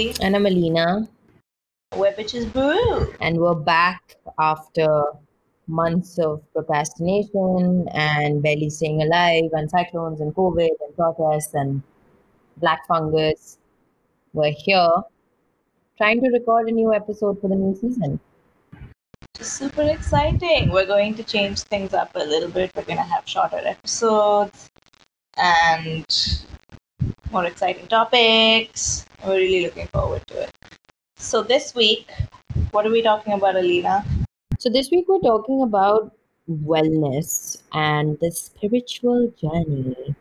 Aditi. And I'm Alina. We're Bitches Brew. And we're back after months of procrastination and barely staying alive, and cyclones, and COVID, and protests, and black fungus. We're here trying to record a new episode for the new season. Super exciting. We're going to change things up a little bit. We're going to have shorter episodes and more exciting topics. We're really looking forward to it. So, this week, what are we talking about, Alina? So, this week we're talking about wellness and the spiritual journey.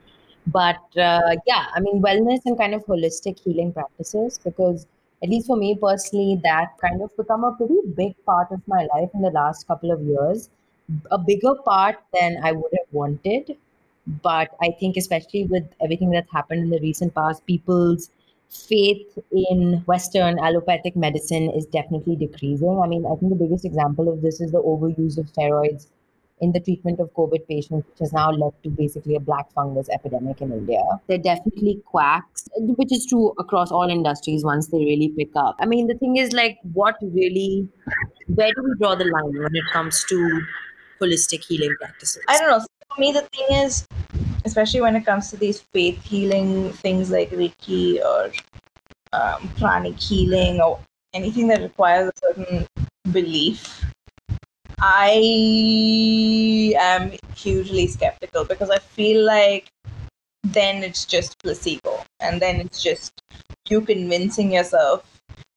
But uh, yeah, I mean, wellness and kind of holistic healing practices because at least for me personally, that kind of become a pretty big part of my life in the last couple of years. A bigger part than I would have wanted. But I think, especially with everything that's happened in the recent past, people's faith in Western allopathic medicine is definitely decreasing. I mean, I think the biggest example of this is the overuse of steroids in the treatment of COVID patients, which has now led to basically a black fungus epidemic in India. They're definitely quacks, which is true across all industries once they really pick up. I mean, the thing is, like, what really, where do we draw the line when it comes to holistic healing practices? I don't know. For me, the thing is, especially when it comes to these faith healing things like Reiki or um, pranic healing or anything that requires a certain belief I am hugely skeptical because I feel like then it's just placebo and then it's just you convincing yourself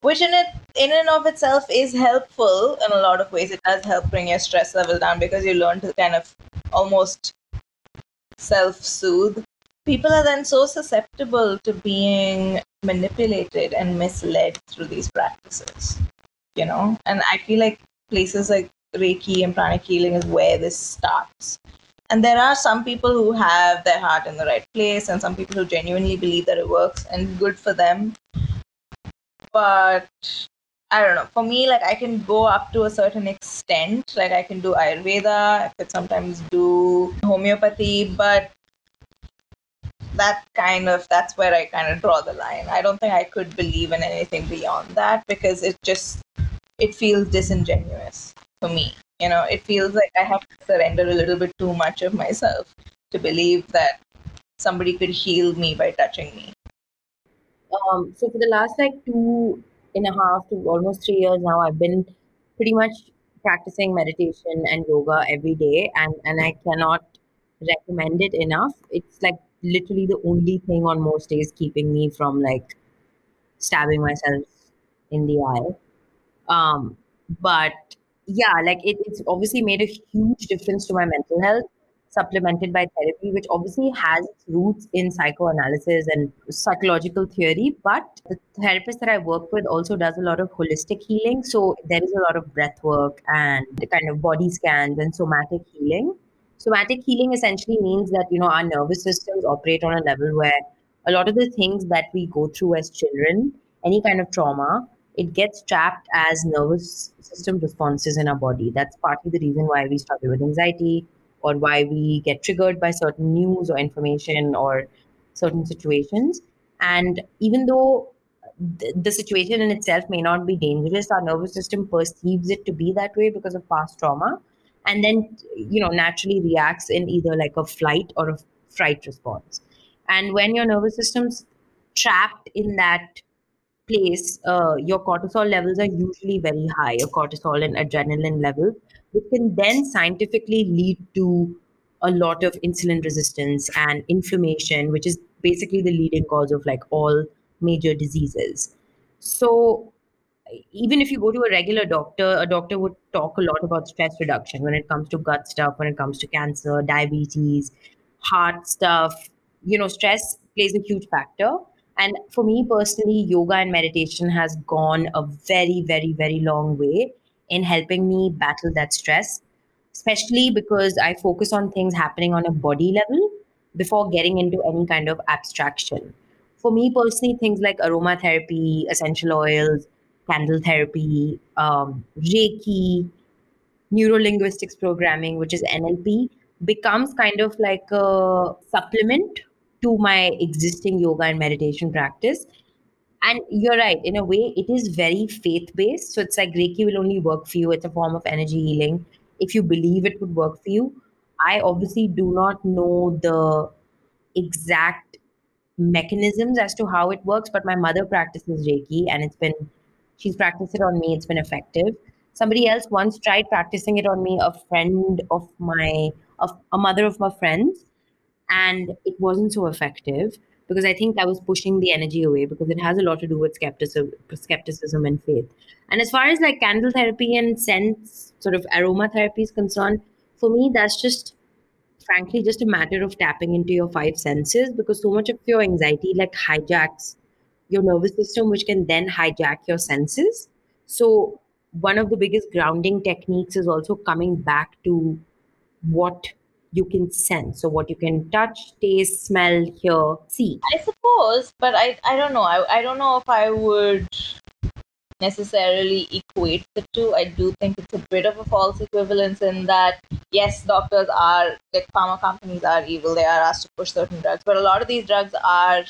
which in it in and of itself is helpful. In a lot of ways it does help bring your stress level down because you learn to kind of almost self-soothe people are then so susceptible to being manipulated and misled through these practices you know and i feel like places like Reiki and pranic healing is where this starts. And there are some people who have their heart in the right place, and some people who genuinely believe that it works, and good for them. But I don't know. For me, like I can go up to a certain extent. Like I can do Ayurveda, I could sometimes do homeopathy, but that kind of that's where I kind of draw the line. I don't think I could believe in anything beyond that because it just it feels disingenuous for me. You know, it feels like I have to surrender a little bit too much of myself to believe that somebody could heal me by touching me. Um, so for the last like two and a half to almost three years now, I've been pretty much practicing meditation and yoga every day, and and I cannot recommend it enough. It's like literally the only thing on most days keeping me from like stabbing myself in the eye. Um, but yeah, like it, it's obviously made a huge difference to my mental health, supplemented by therapy, which obviously has its roots in psychoanalysis and psychological theory. But the therapist that I work with also does a lot of holistic healing. So there is a lot of breath work and kind of body scans and somatic healing. Somatic healing essentially means that, you know, our nervous systems operate on a level where a lot of the things that we go through as children, any kind of trauma, it gets trapped as nervous system responses in our body. That's partly the reason why we struggle with anxiety or why we get triggered by certain news or information or certain situations. And even though th- the situation in itself may not be dangerous, our nervous system perceives it to be that way because of past trauma and then you know naturally reacts in either like a flight or a fright response and when your nervous system's trapped in that place, uh, your cortisol levels are usually very high, your cortisol and adrenaline levels, which can then scientifically lead to a lot of insulin resistance and inflammation, which is basically the leading cause of like all major diseases. So, even if you go to a regular doctor, a doctor would talk a lot about stress reduction when it comes to gut stuff, when it comes to cancer, diabetes, heart stuff. You know, stress plays a huge factor. And for me personally, yoga and meditation has gone a very, very, very long way in helping me battle that stress, especially because I focus on things happening on a body level before getting into any kind of abstraction. For me personally, things like aromatherapy, essential oils, candle therapy, um, Reiki, neurolinguistics programming, which is NLP, becomes kind of like a supplement to my existing yoga and meditation practice And you're right, in a way, it is very faith based. So it's like Reiki will only work for you. It's a form of energy healing. If you believe it would work for you, I obviously do not know the exact mechanisms as to how it works, but my mother practices Reiki and it's been, she's practiced it on me, it's been effective. Somebody else once tried practicing it on me, a friend of my, of a mother of my friends, and it wasn't so effective because I think I was pushing the energy away because it has a lot to do with skepticism, skepticism and faith. And as far as like candle therapy and sense sort of aromatherapy is concerned, for me that's just frankly just a matter of tapping into your five senses because so much of your anxiety like hijacks your nervous system which can then hijack your senses so one of the biggest grounding techniques is also coming back to what you can sense so what you can touch taste smell hear see I suppose, but I I don't know. I I don't know if I would necessarily equate the two. I do think it's a bit of a false equivalence in that yes, doctors are like pharma companies are evil. They are asked to push certain drugs, but a lot of these drugs are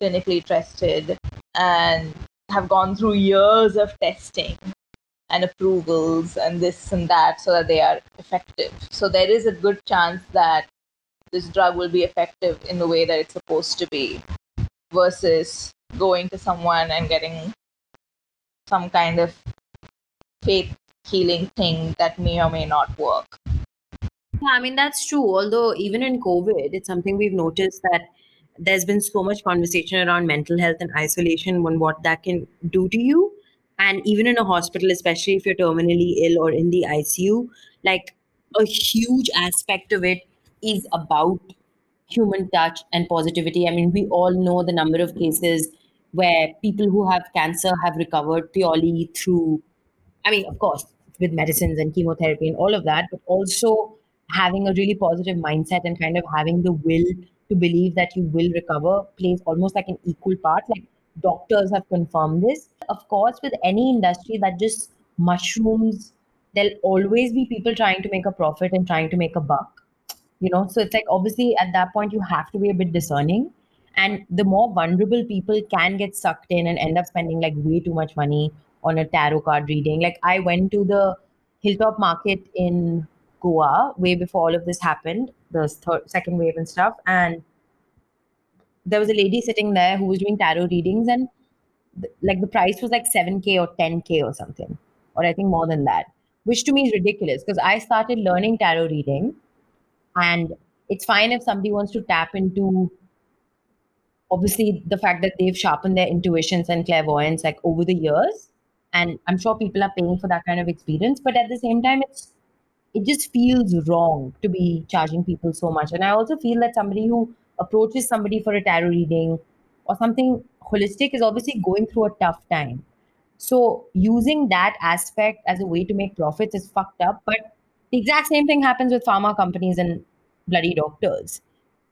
clinically tested and have gone through years of testing and approvals and this and that so that they are effective. So there is a good chance that this drug will be effective in the way that it's supposed to be versus going to someone and getting some kind of faith healing thing that may or may not work. Yeah, I mean, that's true. Although, even in COVID, it's something we've noticed that there's been so much conversation around mental health and isolation and what that can do to you. And even in a hospital, especially if you're terminally ill or in the ICU, like a huge aspect of it is about human touch and positivity. I mean, we all know the number of cases where people who have cancer have recovered purely through I mean, of course, with medicines and chemotherapy and all of that, but also having a really positive mindset and kind of having the will to believe that you will recover plays almost like an equal part. Like doctors have confirmed this. Of course, with any industry that just mushrooms, there'll always be people trying to make a profit and trying to make a buck you know? So it's like obviously at that point you have to be a bit discerning. And the more vulnerable people can get sucked in and end up spending like way too much money on a tarot card reading. Like i went to the hilltop market in goa way before all of this happened the third, second wave and stuff. And there was a lady sitting there who was doing tarot readings and like the price was like 7k or 10k or something or i think more than that which to me is ridiculous because i started learning tarot reading and it's fine if somebody wants to tap into obviously the fact that they've sharpened their intuitions and clairvoyance like over the years and i'm sure people are paying for that kind of experience but at the same time it's it just feels wrong to be charging people so much and i also feel that somebody who approaches somebody for a tarot reading or something holistic is obviously going through a tough time so using that aspect as a way to make profits is fucked up. But the exact same thing happens with pharma companies and bloody doctors.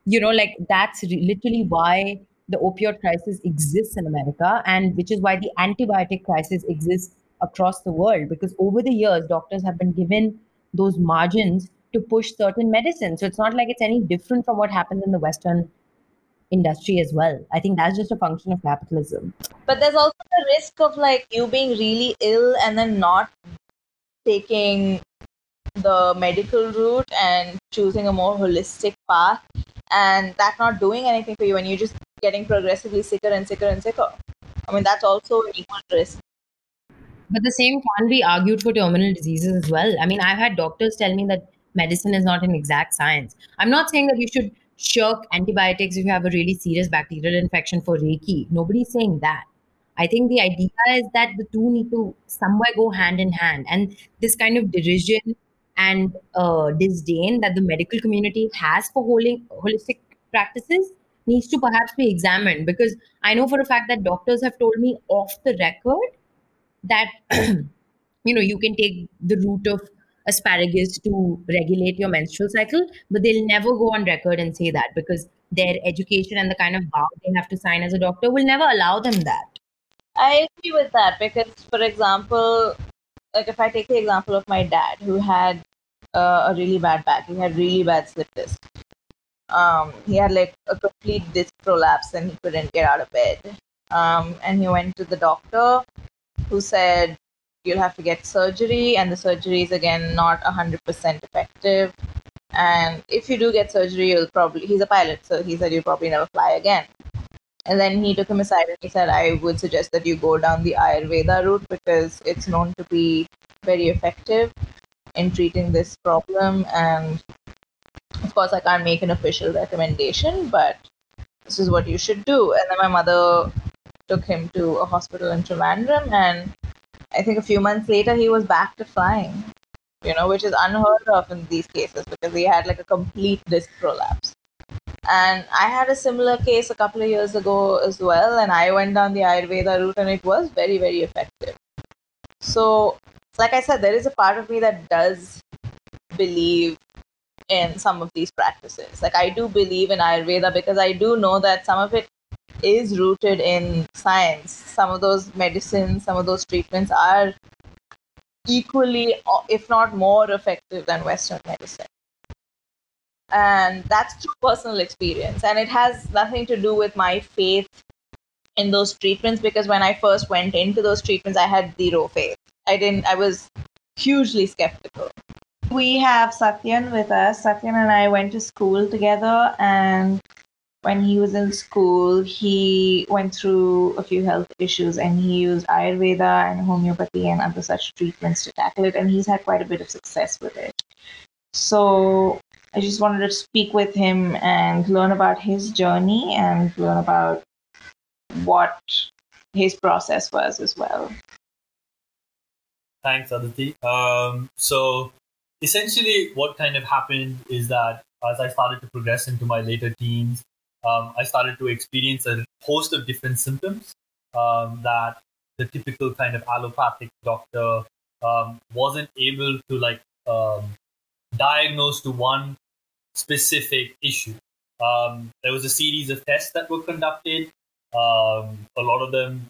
You know, like that's literally why the opioid crisis exists in America, and which is why the antibiotic crisis exists across the world. Because over the years, doctors have been given those margins to push certain medicines. So it's not like it's any different from what happens in the Western industry as well. I think that's just a function of capitalism. But there's also the risk of like you being really ill and then not taking the medical route and choosing a more holistic path and that not doing anything for you and you're just getting progressively sicker and sicker and sicker. I mean that's also an equal risk. But the same can be argued for terminal diseases as well. I mean, I've had doctors tell me that medicine is not an exact science. I'm not saying that you should shirk antibiotics if you have a really serious bacterial infection for Reiki. Nobody's saying that. I think the idea is that the two need to somewhere go hand in hand. And this kind of derision and uh, disdain that the medical community has for holy, holistic practices needs to perhaps be examined because I know for a fact that doctors have told me off the record that you know you can take the root of asparagus to regulate your menstrual cycle but they'll never go on record and say that because their education and the kind of vow they have to sign as a doctor will never allow them that I agree with that because for example, like if I take the example of my dad who had uh, a really bad back, he had really bad slip disc. Um, he had like a complete disc prolapse and he couldn't get out of bed. Um, and he went to the doctor who said you'll have to get surgery, and the surgery is again not 100% effective. And if you do get surgery, you'll probably, he's a pilot, so he said you'll probably never fly again. And then he took him aside and he said, I would suggest that you go down the Ayurveda route because it's known to be very effective in treating this problem. And of course, I can't make an official recommendation, but this is what you should do. And then my mother took him to a hospital in Trivandrum, and I think a few months later, he was back to flying, you know, which is unheard of in these cases because he had like a complete disc prolapse. And I had a similar case a couple of years ago as well, and I went down the Ayurveda route, and it was very, very effective. So, like I said, there is a part of me that does believe in some of these practices. Like, I do believe in Ayurveda because I do know that some of it is rooted in science. Some of those medicines, some of those treatments are equally, if not more effective than Western medicine. And that's through personal experience. And it has nothing to do with my faith in those treatments because when i first went into those treatments i had zero faith. I didn't i was hugely skeptical. We have satyan with us. Satyan and i went to school together and when he was in school he went through a few health issues and he used ayurveda and homeopathy and other such treatments to tackle it and he's had quite a bit of success with it so I just wanted to speak with him and learn about his journey and learn about what his process was as well. Thanks, Aditi. Um, so, essentially, what kind of happened is that as I started to progress into my later teens, um, I started to experience a host of different symptoms um, that the typical kind of allopathic doctor um, wasn't able to like um, diagnose to one specific issue. Um, there was a series of tests that were conducted. Um, a lot of them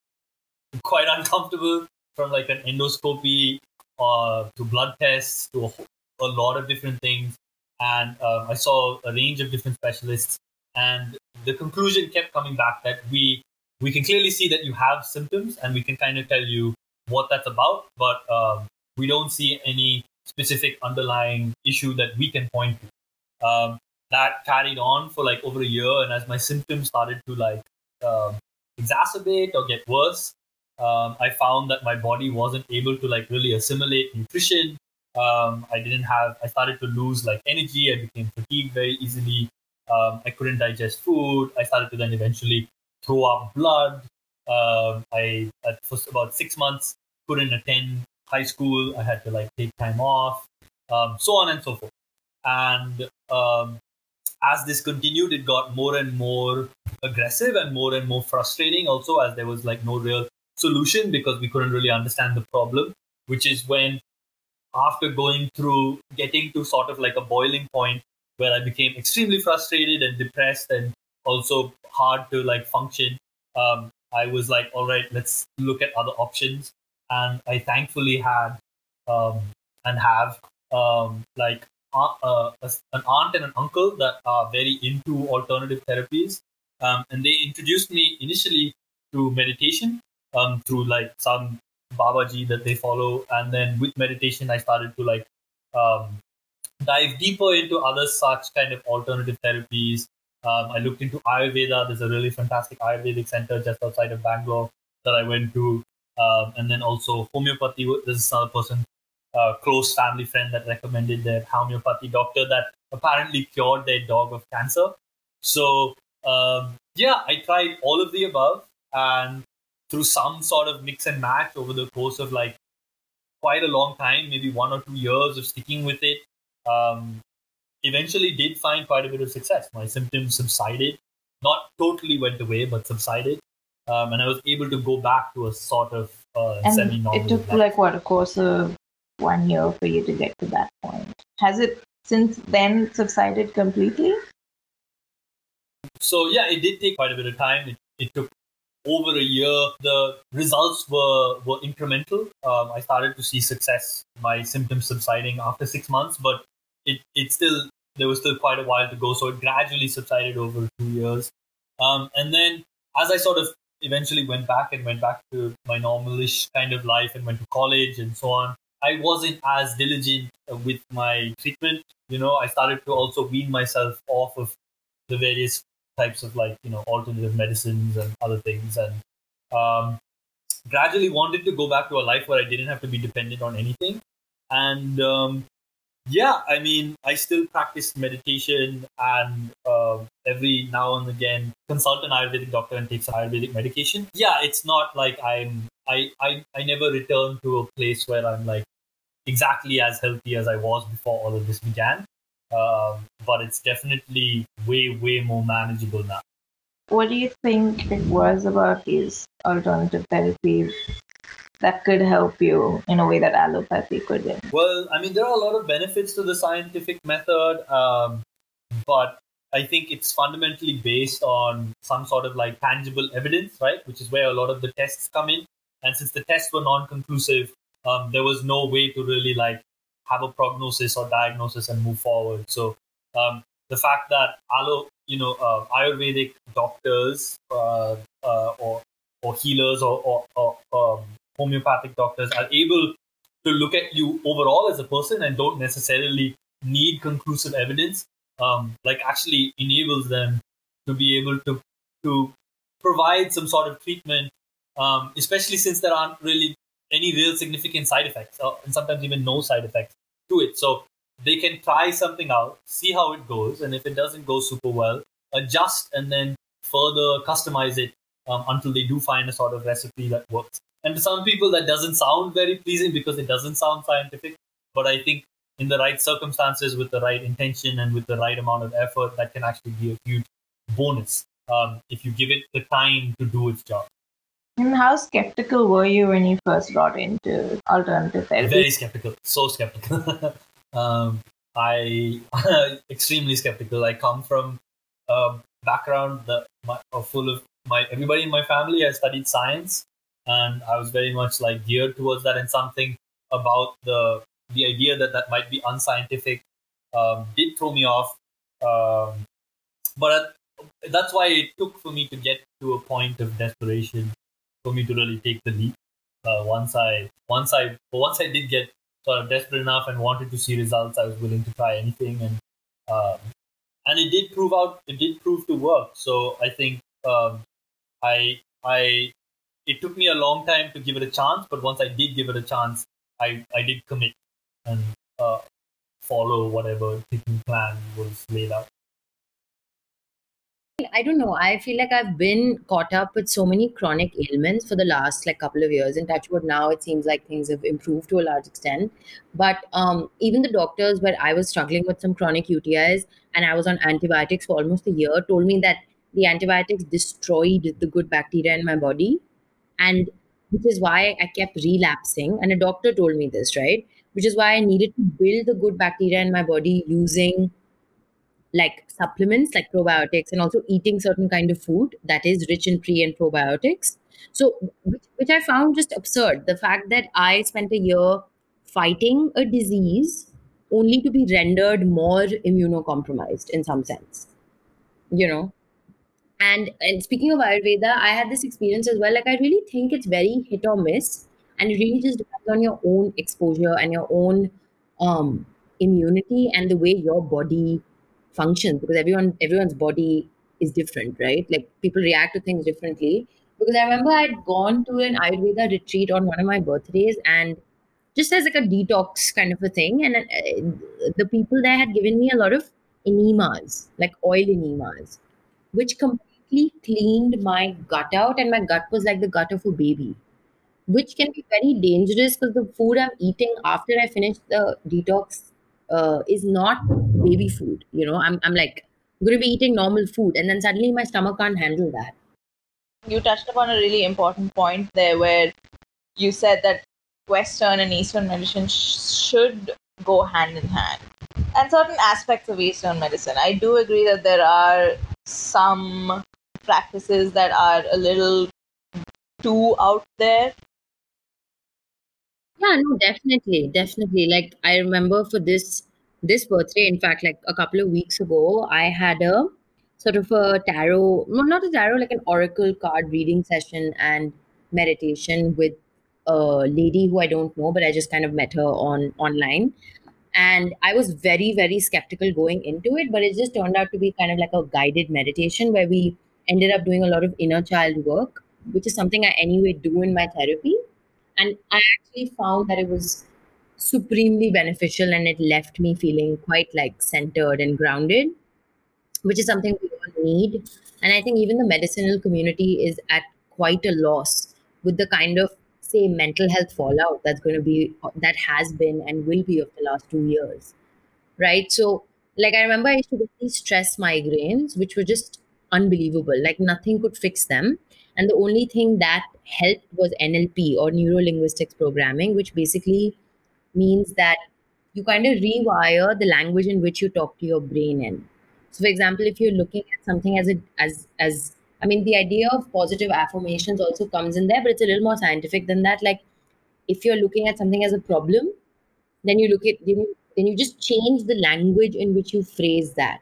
quite uncomfortable, from like an endoscopy uh, to blood tests to a, a lot of different things. And I saw a range of different specialists, and the conclusion kept coming back that we we can clearly see that you have symptoms, and we can kind of tell you what that's about, but um, we don't see any specific underlying issue that we can point to. Um, that carried on for like over a year, and as my symptoms started to like um, exacerbate or get worse, um, I found that my body wasn't able to like really assimilate nutrition. Um, I didn't have. I started to lose like energy. I became fatigued very easily. Um, I couldn't digest food. I started to then eventually throw up blood. Um, I at for about six months couldn't attend high school. I had to like take time off, um, so on and so forth. And um, as this continued, it got more and more aggressive and more and more frustrating. Also, as there was like no real solution because we couldn't really understand the problem. Which is when, after going through getting to sort of like a boiling point where I became extremely frustrated and depressed and also hard to like function. Um, I was like, all right, let's look at other options. And I thankfully had um, and have um, like uh, an aunt and an uncle that are very into alternative therapies. Um, and they introduced me initially to meditation um, through like some Babaji that they follow. And then with meditation, I started to like um, dive deeper into other such kind of alternative therapies. Um, I looked into Ayurveda. There's a really fantastic Ayurvedic center just outside of Bangalore that I went to. Um, and then also homeopathy. This is another person a close family friend that recommended their homeopathy doctor that apparently cured their dog of cancer. So, um, yeah, I tried all of the above and through some sort of mix and match over the course of like quite a long time, maybe one or two years of sticking with it, um, eventually did find quite a bit of success. My symptoms subsided, not totally went away, but subsided. Um, and I was able to go back to a sort of uh, semi-normal. It took life. like what a course of one year for you to get to that point. Has it since then subsided completely? So yeah, it did take quite a bit of time. It, it took over a year. The results were were incremental. Um, I started to see success. My symptoms subsiding after six months, but it it still there was still quite a while to go. So it gradually subsided over two years. Um, and then as I sort of eventually went back and went back to my normalish kind of life and went to college and so on. I wasn't as diligent with my treatment. You know, I started to also wean myself off of the various types of like you know alternative medicines and other things, and um, gradually wanted to go back to a life where I didn't have to be dependent on anything. And um, yeah, I mean, I still practice meditation and uh, every now and again consult an Ayurvedic doctor and take Ayurvedic medication. Yeah, it's not like I'm I, I I never return to a place where I'm like exactly as healthy as I was before all of this began. Um, but it's definitely way way more manageable now. What do you think it was about these alternative therapies that could help you in a way that allopathy couldn't? Well, I mean, there are a lot of benefits to the scientific method, um, but I think it's fundamentally based on some sort of like tangible evidence, right? Which is where a lot of the tests come in. And since the tests were non-conclusive, um, there was no way to really like have a prognosis or diagnosis and move forward. So um, the fact that allo, you know, uh, Ayurvedic doctors uh, uh, or or healers or, or, or um, homeopathic doctors are able to look at you overall as a person and don't necessarily need conclusive evidence, um, like actually enables them to be able to to provide some sort of treatment, um, especially since there aren't really any real significant side effects, and sometimes even no side effects to it. So they can try something out, see how it goes, and if it doesn't go super well, adjust and then further customize it um, until they do find a sort of recipe that works. And to some people, that doesn't sound very pleasing because it doesn't sound scientific. But I think in the right circumstances, with the right intention, and with the right amount of effort, that can actually be a huge bonus um, if you give it the time to do its job. And how skeptical were you when you first got into alternative therapy? Very skeptical, so skeptical. um, I extremely skeptical. I come from a background that my, full of my everybody in my family has studied science, and I was very much like geared towards that. And something about the the idea that that might be unscientific um, did throw me off. Um, but that's why it took for me to get to a point of desperation for me to really take the leap. Uh, once I once I once I did get sort of desperate enough and wanted to see results, I was willing to try anything, and um, and it did prove out. It did prove to work. So I think um, I I it took me a long time to give it a chance, but once I did give it a chance, I I did commit and uh, follow whatever treatment plan was laid out. I don't know. I feel like I've been caught up with so many chronic ailments for the last like couple of years. In Touchwood now, it seems like things have improved to a large extent. But um, even the doctors, where I was struggling with some chronic UTIs and I was on antibiotics for almost a year, told me that the antibiotics destroyed the good bacteria in my body, and which is why I kept relapsing. And a doctor told me this, right? Which is why I needed to build the good bacteria in my body using like supplements like probiotics and also eating certain kind of food that is rich in pre and probiotics. So which, which i found just absurd the fact that i spent a year fighting a disease only to be rendered more immunocompromised in some sense you know? And and speaking of ayurveda i had this experience as well. Like i really think it's very hit or miss and it really just depends on your own exposure and your own um immunity and the way your body functions because everyone everyone's body is different, right? Like people react to things differently. Because I remember I'd gone to an Ayurveda retreat on one of my birthdays and just as like a detox kind of a thing. And uh, the people there had given me a lot of enemas, like oil enemas, which completely cleaned my gut out. And my gut was like the gut of a baby, which can be very dangerous because the food I'm eating after I finish the detox uh, is not baby food. You know, I'm, I'm like, I'm going to be eating normal food. And then suddenly my stomach can't handle that. You touched upon a really important point there where you said that Western and Eastern medicine sh- should go hand in hand. And certain aspects of Eastern medicine. I do agree that there are some practices that are a little too out there yeah, no, definitely, definitely. Like I remember for this this birthday, in fact, like a couple of weeks ago, I had a sort of a tarot, no, not a tarot, like an oracle card reading session and meditation with a lady who I don't know, but I just kind of met her on online. And I was very, very skeptical going into it, but it just turned out to be kind of like a guided meditation where we ended up doing a lot of inner child work, which is something I anyway do in my therapy. And I actually found that it was supremely beneficial and it left me feeling quite like centered and grounded which is something we all need. And I think even the medicinal community is at quite a loss with the kind of say mental health fallout that's going to be that has been and will be of the last two years, right? So, like I remember, I used to get these stress migraines, which were just unbelievable. Like nothing could fix them, and the only thing that helped was NLP or neuro linguistics programming, which basically means that you kind of rewire the language in which you talk to your brain in so, for example, if you're looking at something as a as as I mean, the idea of positive affirmations also comes in there, but it's a little more scientific than that. Like, if you're looking at something as a problem, then you look at then you, then you just change the language in which you phrase that,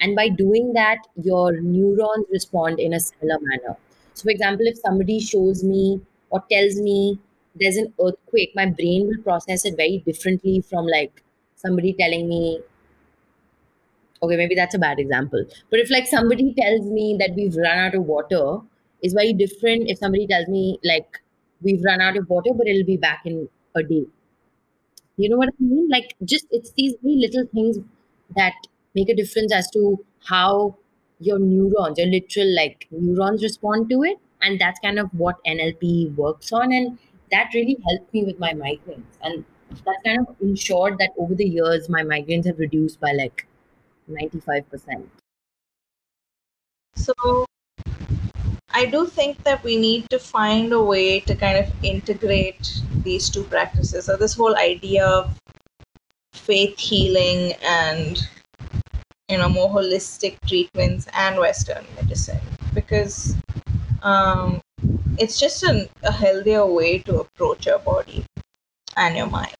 and by doing that, your neurons respond in a similar manner. So, for example, if somebody shows me or tells me there's an earthquake, my brain will process it very differently from like somebody telling me okay maybe that's a bad example. But if like somebody tells me that we've run out of water is very different if somebody tells me like we've run out of water but it'll be back in a day. You know what i mean? Like just it's these little things that make a difference as to how your neurons your literal like neurons respond to it and that's kind of what nlp works on and that really helped me with my migraines and that kind of ensured that over the years my migraines have reduced by like 95%. So I do think that we need to find a way to kind of integrate these two practices. So this whole idea of faith healing and you know more holistic treatments and Western medicine because um, it's just an, a healthier way to approach your body and your mind.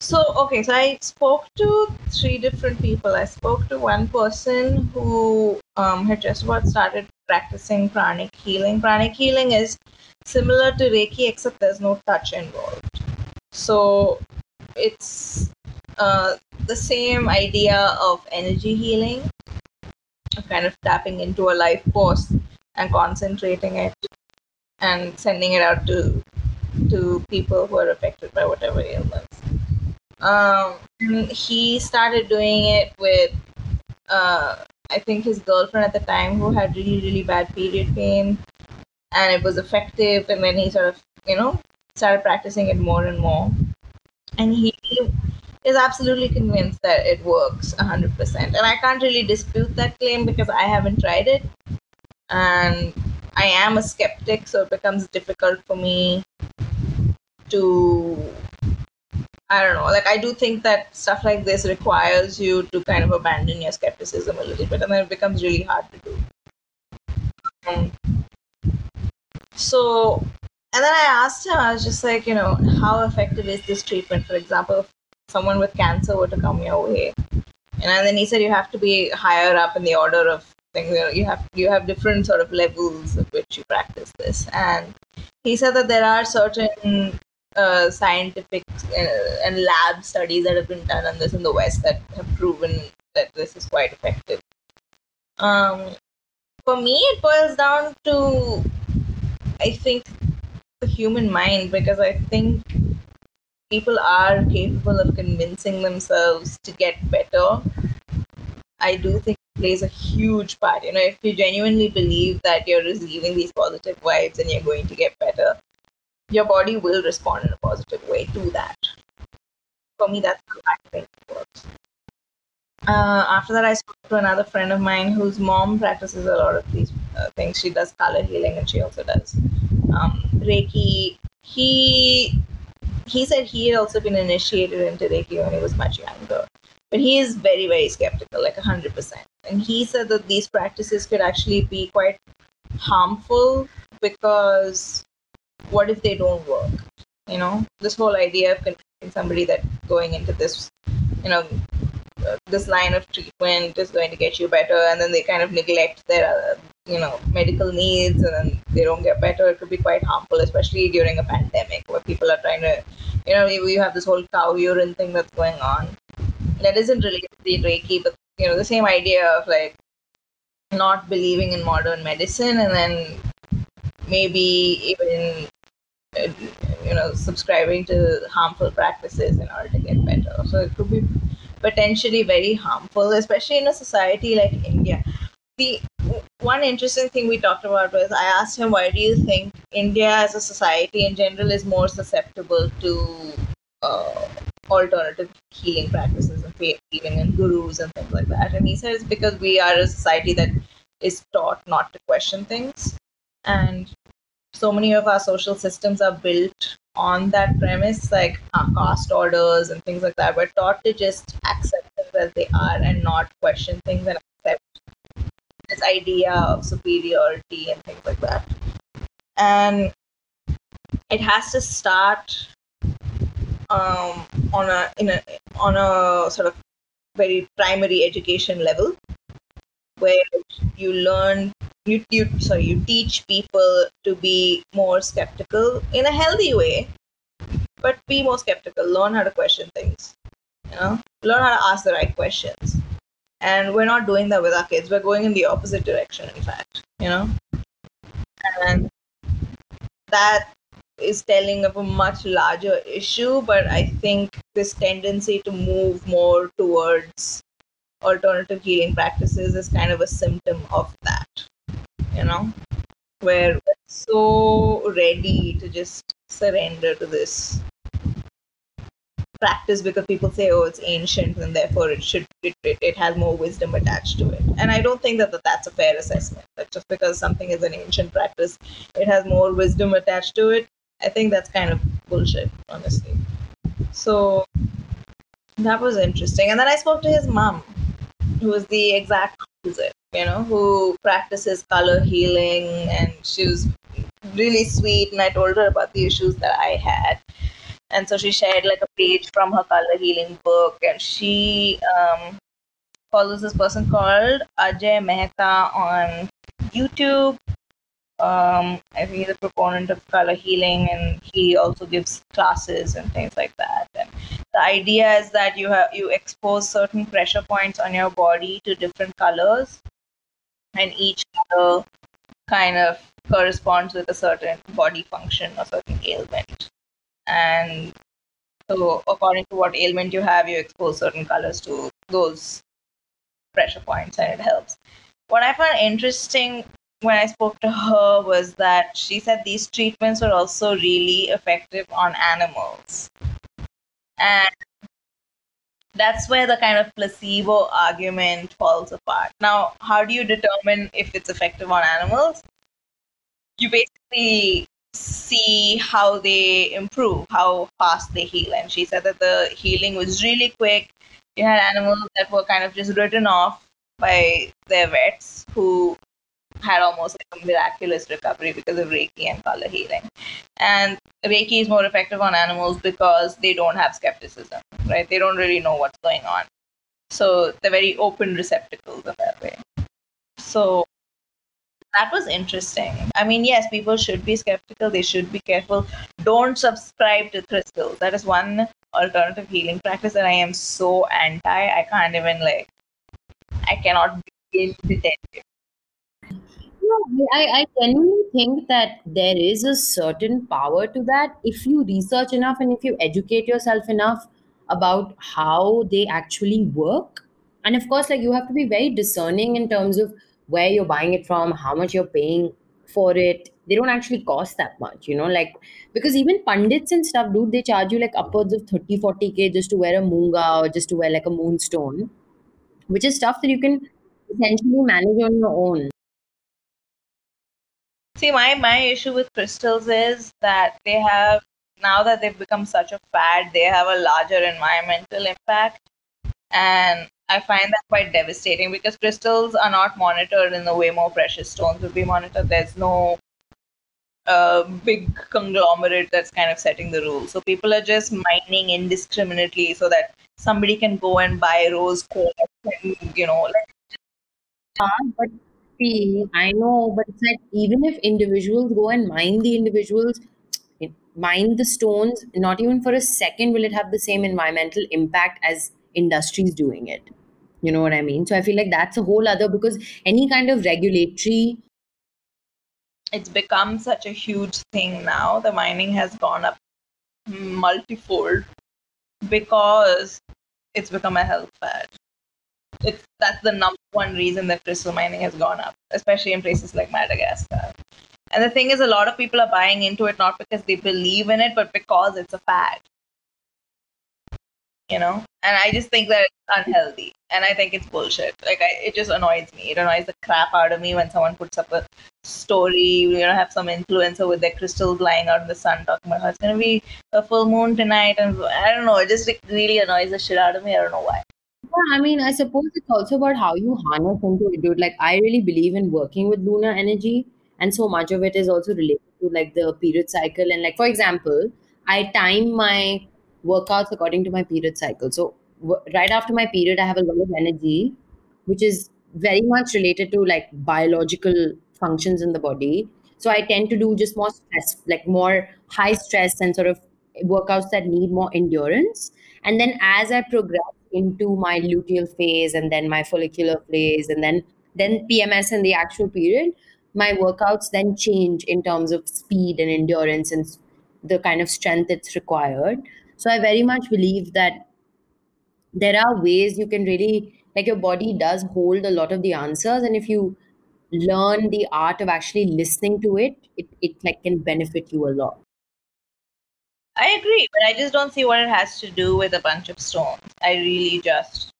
So, okay, so I spoke to three different people. I spoke to one person who um, had just about started practicing pranic healing. Pranic healing is similar to Reiki, except there's no touch involved. So, it's uh, the same idea of energy healing, of kind of tapping into a life force and concentrating it and sending it out to to people who are affected by whatever illness. Um, he started doing it with, uh, I think his girlfriend at the time who had really, really bad period pain, and it was effective. And then he sort of, you know, started practicing it more and more. And he is absolutely convinced that it works 100%. And I can't really dispute that claim because I haven't tried it. And I am a skeptic, so it becomes difficult for me to I don't know. Like I do think that stuff like this requires you to kind of abandon your skepticism a little bit, and then it becomes really hard to do. Um, so, and then I asked him, I was just like, you know, how effective is this treatment? For example, someone with cancer were to come your way, and then he said you have to be higher up in the order of things. You know, you have you have different sort of levels at which you practice this, and he said that there are certain uh, scientific uh, and lab studies that have been done on this in the West that have proven that this is quite effective. Um, for me, it boils down to, I think, the human mind because I think people are capable of convincing themselves to get better. I do think it plays a huge part. You know, if you genuinely believe that you're receiving these positive vibes and you're going to get better, your body will respond in a positive way to that. For me, that's how I think it works. Uh, after that, I spoke to another friend of mine whose mom practices a lot of these uh, things. She does color healing and she also does um, Reiki. He he said he had also been initiated into Reiki when he was much younger, but he is very very skeptical, like hundred percent. And he said that these practices could actually be quite harmful because what if they don't work? You know, this whole idea of convincing somebody that going into this, you know, uh, this line of treatment is going to get you better, and then they kind of neglect their you know medical needs, and then they don't get better. It could be quite harmful, especially during a pandemic where people are trying to, you know, we have this whole cow urine thing that's going on. That isn't related to the Reiki, but you know, the same idea of like not believing in modern medicine, and then maybe even you know subscribing to harmful practices in order to get better so it could be potentially very harmful especially in a society like india the one interesting thing we talked about was i asked him why do you think india as a society in general is more susceptible to uh, alternative healing practices and faith healing and gurus and things like that and he says because we are a society that is taught not to question things and so many of our social systems are built on that premise, like our caste orders and things like that. We're taught to just accept them as they are and not question things and accept this idea of superiority and things like that. And it has to start um, on a in a on a sort of very primary education level where you learn you, you sorry you teach people to be more skeptical in a healthy way but be more skeptical. Learn how to question things you know? Learn how to ask the right questions and we're not doing that with our kids. We're going in the opposite direction in fact you know? And that is telling of a much larger issue but i think this tendency to move more towards alternative healing practices is kind of a symptom of that you know? Where we're so ready to just surrender to this practice because people say oh it's ancient and therefore it should it, it, it has more wisdom attached to it. And i don't think that, that that's a fair assessment that just because something is an ancient practice it has more wisdom attached to it. I think that's kind of bullshit honestly. So that was interesting. And then i spoke to his mom who was the exact opposite, you know, who practices color healing and she was really sweet and I told her about the issues that I had. And so she shared like a page from her color healing book and she um, follows this person called Ajay Mehta on YouTube um, I think he's a proponent of color healing and he also gives classes and things like that. And the idea is that you have you expose certain pressure points on your body to different colors, and each color kind of corresponds with a certain body function or certain ailment. And so, according to what ailment you have, you expose certain colors to those pressure points, and it helps. What I found interesting when I spoke to her was that she said these treatments were also really effective on animals. And that's where the kind of placebo argument falls apart. Now, how do you determine if it's effective on animals? You basically see how they improve, how fast they heal. And she said that the healing was really quick. You had animals that were kind of just written off by their vets who had almost like a miraculous recovery because of Reiki and color healing. And Reiki is more effective on animals because they don't have skepticism, right? They don't really know what's going on. So they're very open receptacles in that way. So that was interesting. I mean, yes, people should be skeptical. They should be careful. Don't subscribe to crystals. That is one alternative healing practice that I am so anti. I can't even like, I cannot begin to tell you I, I genuinely think that there is a certain power to that if you research enough and if you educate yourself enough about how they actually work. And of course, like you have to be very discerning in terms of where you're buying it from, how much you're paying for it. They don't actually cost that much, you know, like because even pundits and stuff, dude, they charge you like upwards of 30, 40k just to wear a moonga or just to wear like a moonstone, which is stuff that you can essentially manage on your own. See, my my issue with crystals is that they have now that they've become such a fad, they have a larger environmental impact, and I find that quite devastating because crystals are not monitored in the way more precious stones would be monitored. There's no uh, big conglomerate that's kind of setting the rules. So people are just mining indiscriminately so that somebody can go and buy rose quartz and you know like Yeah, but see, I know, but it's like even if individuals go and mine the individuals, mine the stones, not even for a second will it have the same environmental impact as industries doing it. You know what I mean? So I feel like that's a whole other because any kind of regulatory it's become such a huge thing now. The mining has gone up multifold because it's become a health fad. It's that's the number one reason that crystal mining has gone up, especially in places like Madagascar. And the thing is, a lot of people are buying into it not because they believe in it, but because it's a fad. You know, and I just think that it's unhealthy, and I think it's bullshit. Like, I, it just annoys me. It annoys the crap out of me when someone puts up a story. You know, have some influencer with their crystals lying out in the sun talking about how it's gonna be a full moon tonight, and I don't know. It just really annoys the shit out of me. I don't know why. Yeah, I mean, I suppose it's also about how you harness into it, dude. Like, I really believe in working with lunar energy, and so much of it is also related to like the period cycle. And like, for example, I time my workouts according to my period cycle. So w- right after my period, I have a lot of energy, which is very much related to like biological functions in the body. So I tend to do just more stress, like more high stress and sort of workouts that need more endurance. And then as I progress into my luteal phase and then my follicular phase and then then PMS and the actual period, my workouts then change in terms of speed and endurance and the kind of strength that's required. So I very much believe that there are ways you can really like your body does hold a lot of the answers and if you learn the art of actually listening to it, it, it like can benefit you a lot. I agree, but I just don't see what it has to do with a bunch of stones. I really just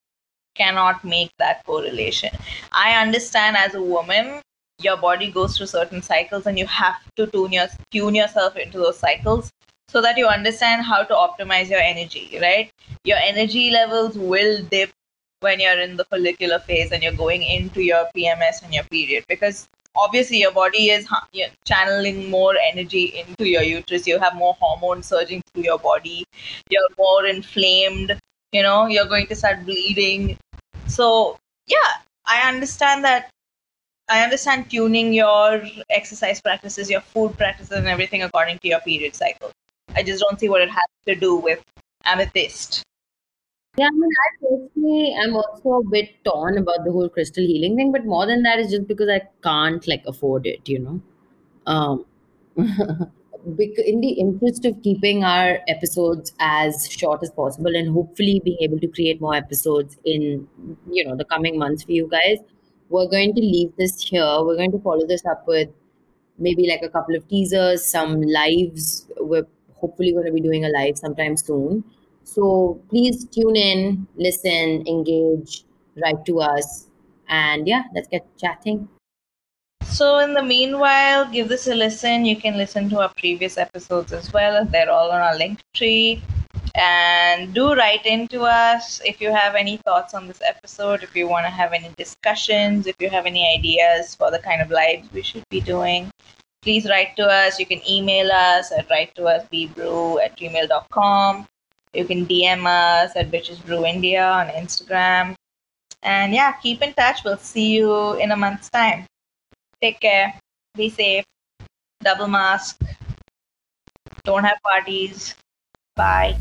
cannot make that correlation. I understand as a woman, your body goes through certain cycles and you have to tune your tune yourself into those cycles so that you understand how to optimize your energy, right? Your energy levels will dip when you're in the follicular phase and you're going into your PMS and your period because obviously your body is channeling more energy into your uterus. You have more hormones surging through your body. You're more inflamed you know you're going to start bleeding. So yeah i understand that i understand tuning your exercise practices your food practices and everything according to your period cycle i just don't see what it has to do with amethyst Yeah, I mean, I personally am also a bit torn about the whole crystal healing thing, but more than that is just because I can't like afford it, you know. Um, in the interest of keeping our episodes as short as possible and hopefully being able to create more episodes in you know the coming months for you guys, we're going to leave this here. We're going to follow this up with maybe like a couple of teasers, some lives. We're hopefully going to be doing a live sometime soon. So please tune in, listen, engage, write to us, and yeah, let's get chatting. So, in the meanwhile, give this a listen. You can listen to our previous episodes as well. They're all on our link tree. And do write into us if you have any thoughts on this episode, if you want to have any discussions, if you have any ideas for the kind of lives we should be doing. Please write to us. You can email us at write to us bbrew at gmail.com. You can DM us at Bitches Brew India on Instagram. And yeah, keep in touch. We'll see you in a month's time. Take care. Be safe. Double mask. Don't have parties. Bye.